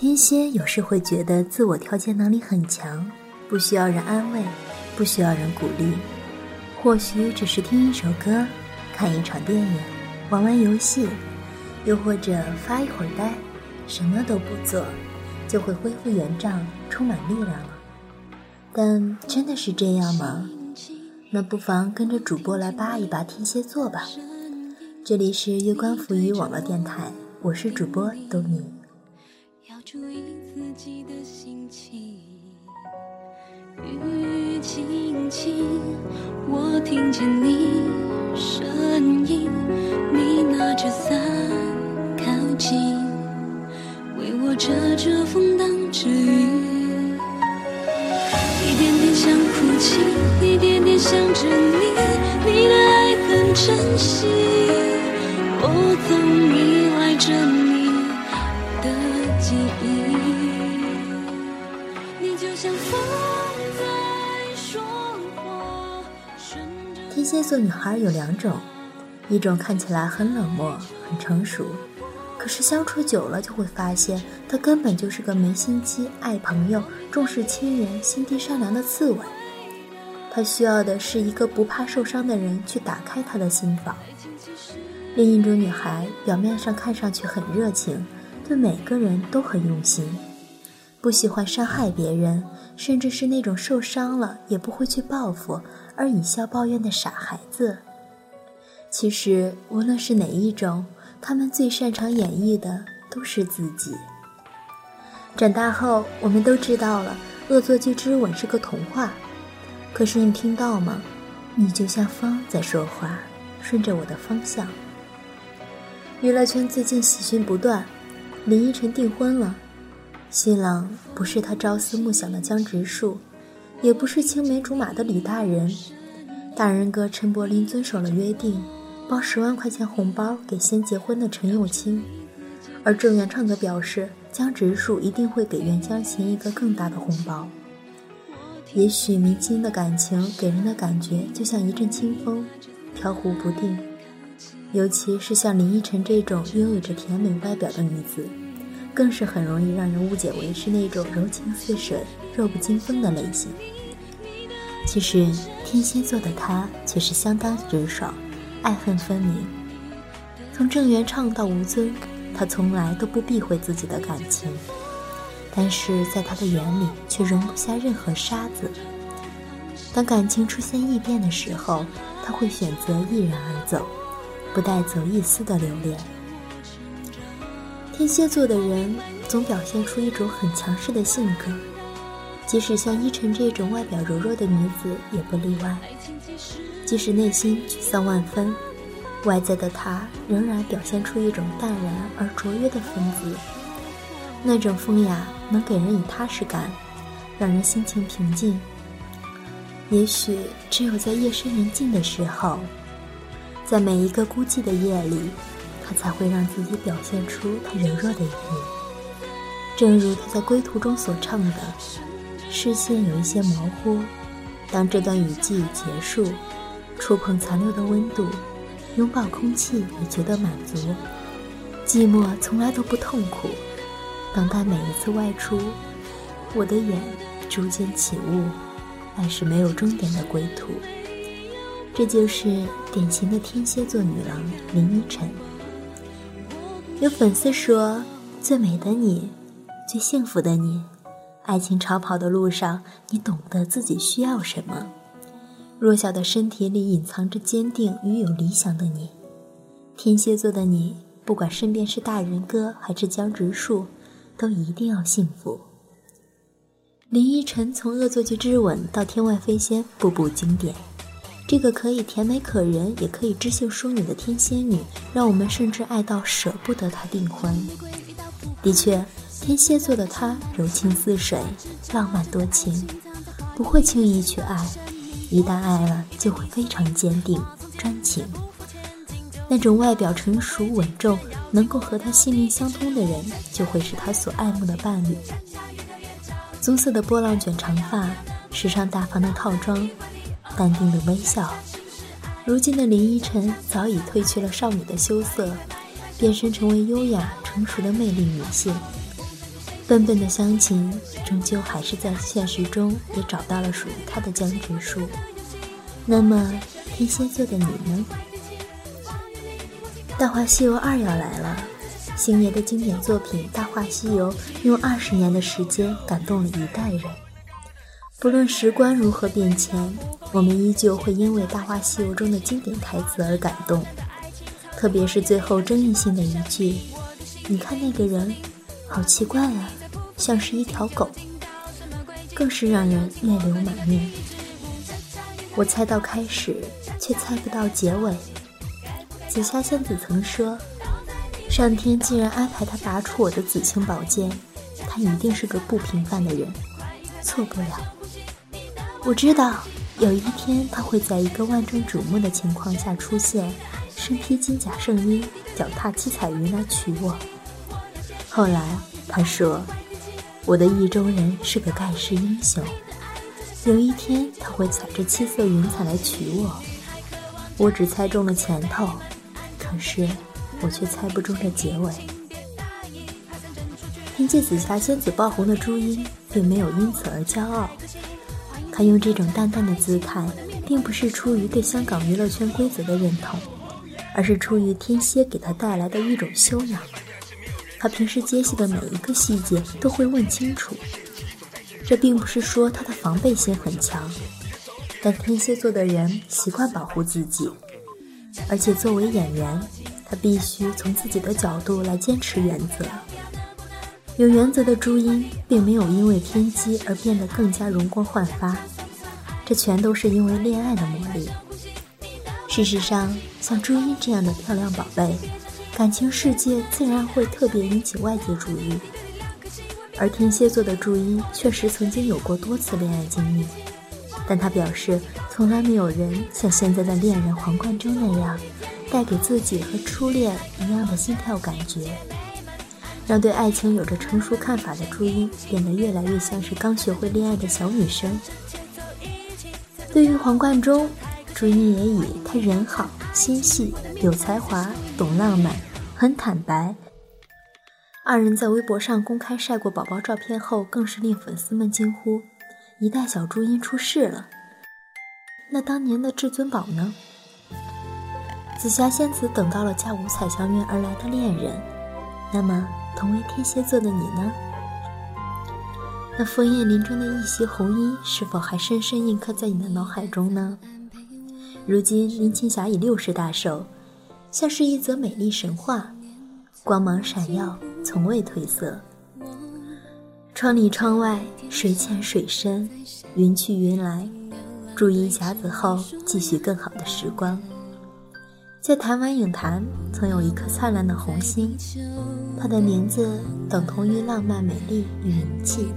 天蝎有时会觉得自我调节能力很强，不需要人安慰，不需要人鼓励，或许只是听一首歌，看一场电影，玩玩游戏，又或者发一会儿呆，什么都不做，就会恢复原状，充满力量了。但真的是这样吗？那不妨跟着主播来扒一扒天蝎座吧。这里是月光浮语网络电台，我是主播豆米。注意自己的心情。雨轻轻，我听见你声音。你拿着伞靠近，为我遮着风挡着雨。一点点想哭泣，一点点想着你，你的爱很珍惜。我总依赖着你。天蝎座女孩有两种，一种看起来很冷漠、很成熟，可是相处久了就会发现，她根本就是个没心机、爱朋友、重视亲人、心地善良的刺猬。她需要的是一个不怕受伤的人去打开她的心房。另一种女孩表面上看上去很热情。对每个人都很用心，不喜欢伤害别人，甚至是那种受伤了也不会去报复而以笑抱怨的傻孩子。其实无论是哪一种，他们最擅长演绎的都是自己。长大后，我们都知道了《恶作剧之吻》是个童话，可是你听到吗？你就像风在说话，顺着我的方向。娱乐圈最近喜讯不断。林依晨订婚了，新郎不是他朝思暮想的江直树，也不是青梅竹马的李大人。大人哥陈柏霖遵守了约定，包十万块钱红包给先结婚的陈又青，而郑元畅则表示江直树一定会给袁湘琴一个更大的红包。也许明星的感情给人的感觉就像一阵清风，飘忽不定。尤其是像林依晨这种拥有着甜美外表的女子，更是很容易让人误解为是那种柔情似水、弱不禁风的类型。其实天蝎座的她却是相当直爽，爱恨分明。从郑元畅到吴尊，她从来都不避讳自己的感情，但是在他的眼里却容不下任何沙子。当感情出现异变的时候，他会选择毅然而走。不带走一丝的留恋。天蝎座的人总表现出一种很强势的性格，即使像依晨这种外表柔弱的女子也不例外。即使内心沮丧万分，外在的她仍然表现出一种淡然而卓越的风姿。那种风雅能给人以踏实感，让人心情平静。也许只有在夜深人静的时候。在每一个孤寂的夜里，他才会让自己表现出他柔弱的一面。正如他在归途中所唱的：“视线有一些模糊，当这段雨季结束，触碰残留的温度，拥抱空气也觉得满足。寂寞从来都不痛苦，等待每一次外出，我的眼逐渐起雾，爱是没有终点的归途。”这就是典型的天蝎座女郎林依晨。有粉丝说：“最美的你，最幸福的你，爱情长跑的路上，你懂得自己需要什么。弱小的身体里隐藏着坚定与有理想的你。天蝎座的你，不管身边是大人哥还是江直树，都一定要幸福。”林依晨从《恶作剧之吻》到《天外飞仙》，步步经典。这个可以甜美可人，也可以知性淑女的天蝎女，让我们甚至爱到舍不得她订婚。的确，天蝎座的她柔情似水，浪漫多情，不会轻易去爱，一旦爱了就会非常坚定专情。那种外表成熟稳重，能够和他心灵相通的人，就会是他所爱慕的伴侣。棕色的波浪卷长发，时尚大方的套装。淡定的微笑，如今的林依晨早已褪去了少女的羞涩，变身成为优雅成熟的魅力女性。笨笨的湘琴，终究还是在现实中也找到了属于她的江直树。那么，天蝎座的你呢？《大话西游二》要来了，星爷的经典作品《大话西游》用二十年的时间感动了一代人。不论时光如何变迁，我们依旧会因为《大话西游》中的经典台词而感动，特别是最后争议性的一句：“你看那个人，好奇怪啊，像是一条狗。”更是让人泪流满面。我猜到开始，却猜不到结尾。紫霞仙子曾说：“上天既然安排他拔出我的紫青宝剑，他一定是个不平凡的人，错不了。”我知道有一天他会在一个万众瞩目的情况下出现，身披金甲圣衣，脚踏七彩云来娶我。后来他说：“我的意中人是个盖世英雄，有一天他会踩着七色云彩来娶我。”我只猜中了前头，可是我却猜不中这结尾。凭借紫霞仙子爆红的朱茵，并没有因此而骄傲。他用这种淡淡的姿态，并不是出于对香港娱乐圈规则的认同，而是出于天蝎给他带来的一种修养。他平时接戏的每一个细节都会问清楚。这并不是说他的防备心很强，但天蝎座的人习惯保护自己，而且作为演员，他必须从自己的角度来坚持原则。有原则的朱茵，并没有因为天机而变得更加容光焕发，这全都是因为恋爱的魔力。事实上，像朱茵这样的漂亮宝贝，感情世界自然会特别引起外界注意。而天蝎座的朱茵确实曾经有过多次恋爱经历，但她表示，从来没有人像现在的恋人黄贯中那样，带给自己和初恋一样的心跳感觉。让对爱情有着成熟看法的朱茵变得越来越像是刚学会恋爱的小女生。对于黄贯中，朱茵也以他人好心细、有才华、懂浪漫、很坦白。二人在微博上公开晒过宝宝照片后，更是令粉丝们惊呼：“一代小朱茵出世了。”那当年的至尊宝呢？紫霞仙子等到了驾五彩祥云而来的恋人，那么？同为天蝎座的你呢？那枫叶林中的一袭红衣，是否还深深印刻在你的脑海中呢？如今林青霞已六十大寿，像是一则美丽神话，光芒闪耀，从未褪色。窗里窗外，水浅水深，云去云来，祝英霞子后继续更好的时光。在台湾影坛，曾有一颗灿烂的红星，她的名字等同于浪漫、美丽与名气，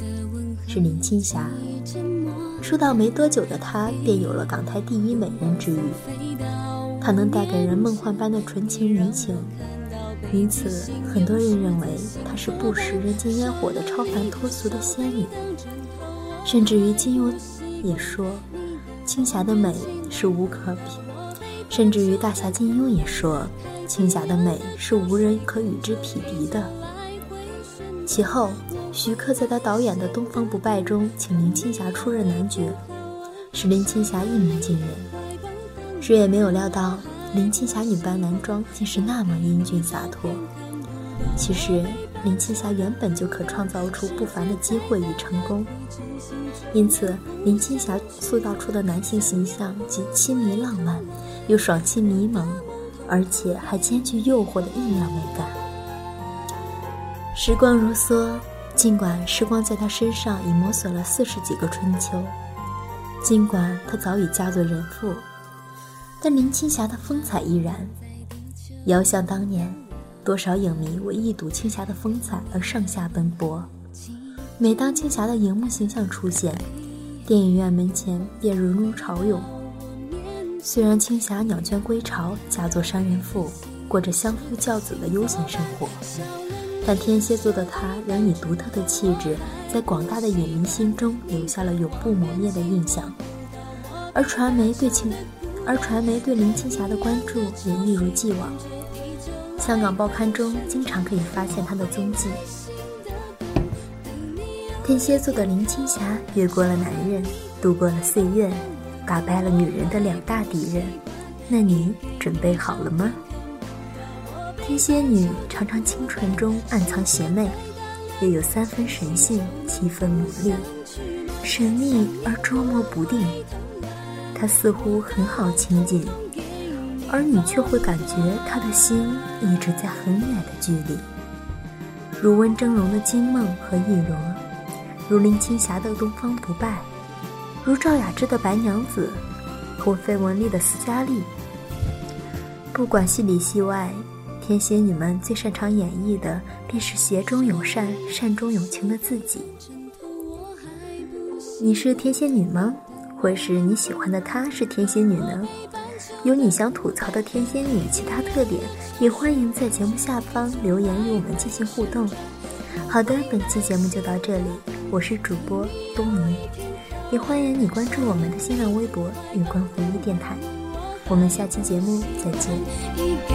是林青霞。出道没多久的她，便有了港台第一美人之誉。她能带给人梦幻般的纯情迷情，因此很多人认为她是不食人间烟火的超凡脱俗的仙女。甚至于金庸也说，青霞的美是无可比。甚至于大侠金庸也说，青霞的美是无人可与之匹敌的。其后，徐克在他导演的《东方不败》中，请林青霞出任男角，使林青霞一鸣惊人。谁也没有料到，林青霞女扮男装竟是那么英俊洒脱。其实，林青霞原本就可创造出不凡的机会与成功，因此林青霞塑造出的男性形象既亲民浪漫。又爽气迷蒙，而且还兼具诱惑的异样美感。时光如梭，尽管时光在她身上已磨损了四十几个春秋，尽管她早已嫁作人妇，但林青霞的风采依然。遥想当年，多少影迷为一睹青霞的风采而上下奔波。每当青霞的荧幕形象出现，电影院门前便人如潮涌。虽然青霞鸟倦归巢，嫁作商人妇，过着相夫教子的悠闲生活，但天蝎座的她仍以独特的气质，在广大的影迷心中留下了永不磨灭的印象。而传媒对青，而传媒对林青霞的关注也一如既往，香港报刊中经常可以发现她的踪迹。天蝎座的林青霞越过了男人，度过了岁月，打败了女人的两大敌人。那你准备好了吗？天蝎女常常清纯中暗藏邪魅，又有三分神性，七分魔力，神秘而捉摸不定。她似乎很好亲近，而你却会感觉她的心一直在很远的距离。如温峥嵘的金梦和易罗，如林青霞的东方不败，如赵雅芝的白娘子，或费雯丽的斯嘉丽。不管戏里戏外。天蝎女们最擅长演绎的，便是邪中有善、善中有情的自己。你是天蝎女吗？或是你喜欢的她是天蝎女呢？有你想吐槽的天仙女其他特点，也欢迎在节目下方留言与我们进行互动。好的，本期节目就到这里，我是主播东尼，也欢迎你关注我们的新浪微博“月光红衣电台”。我们下期节目再见。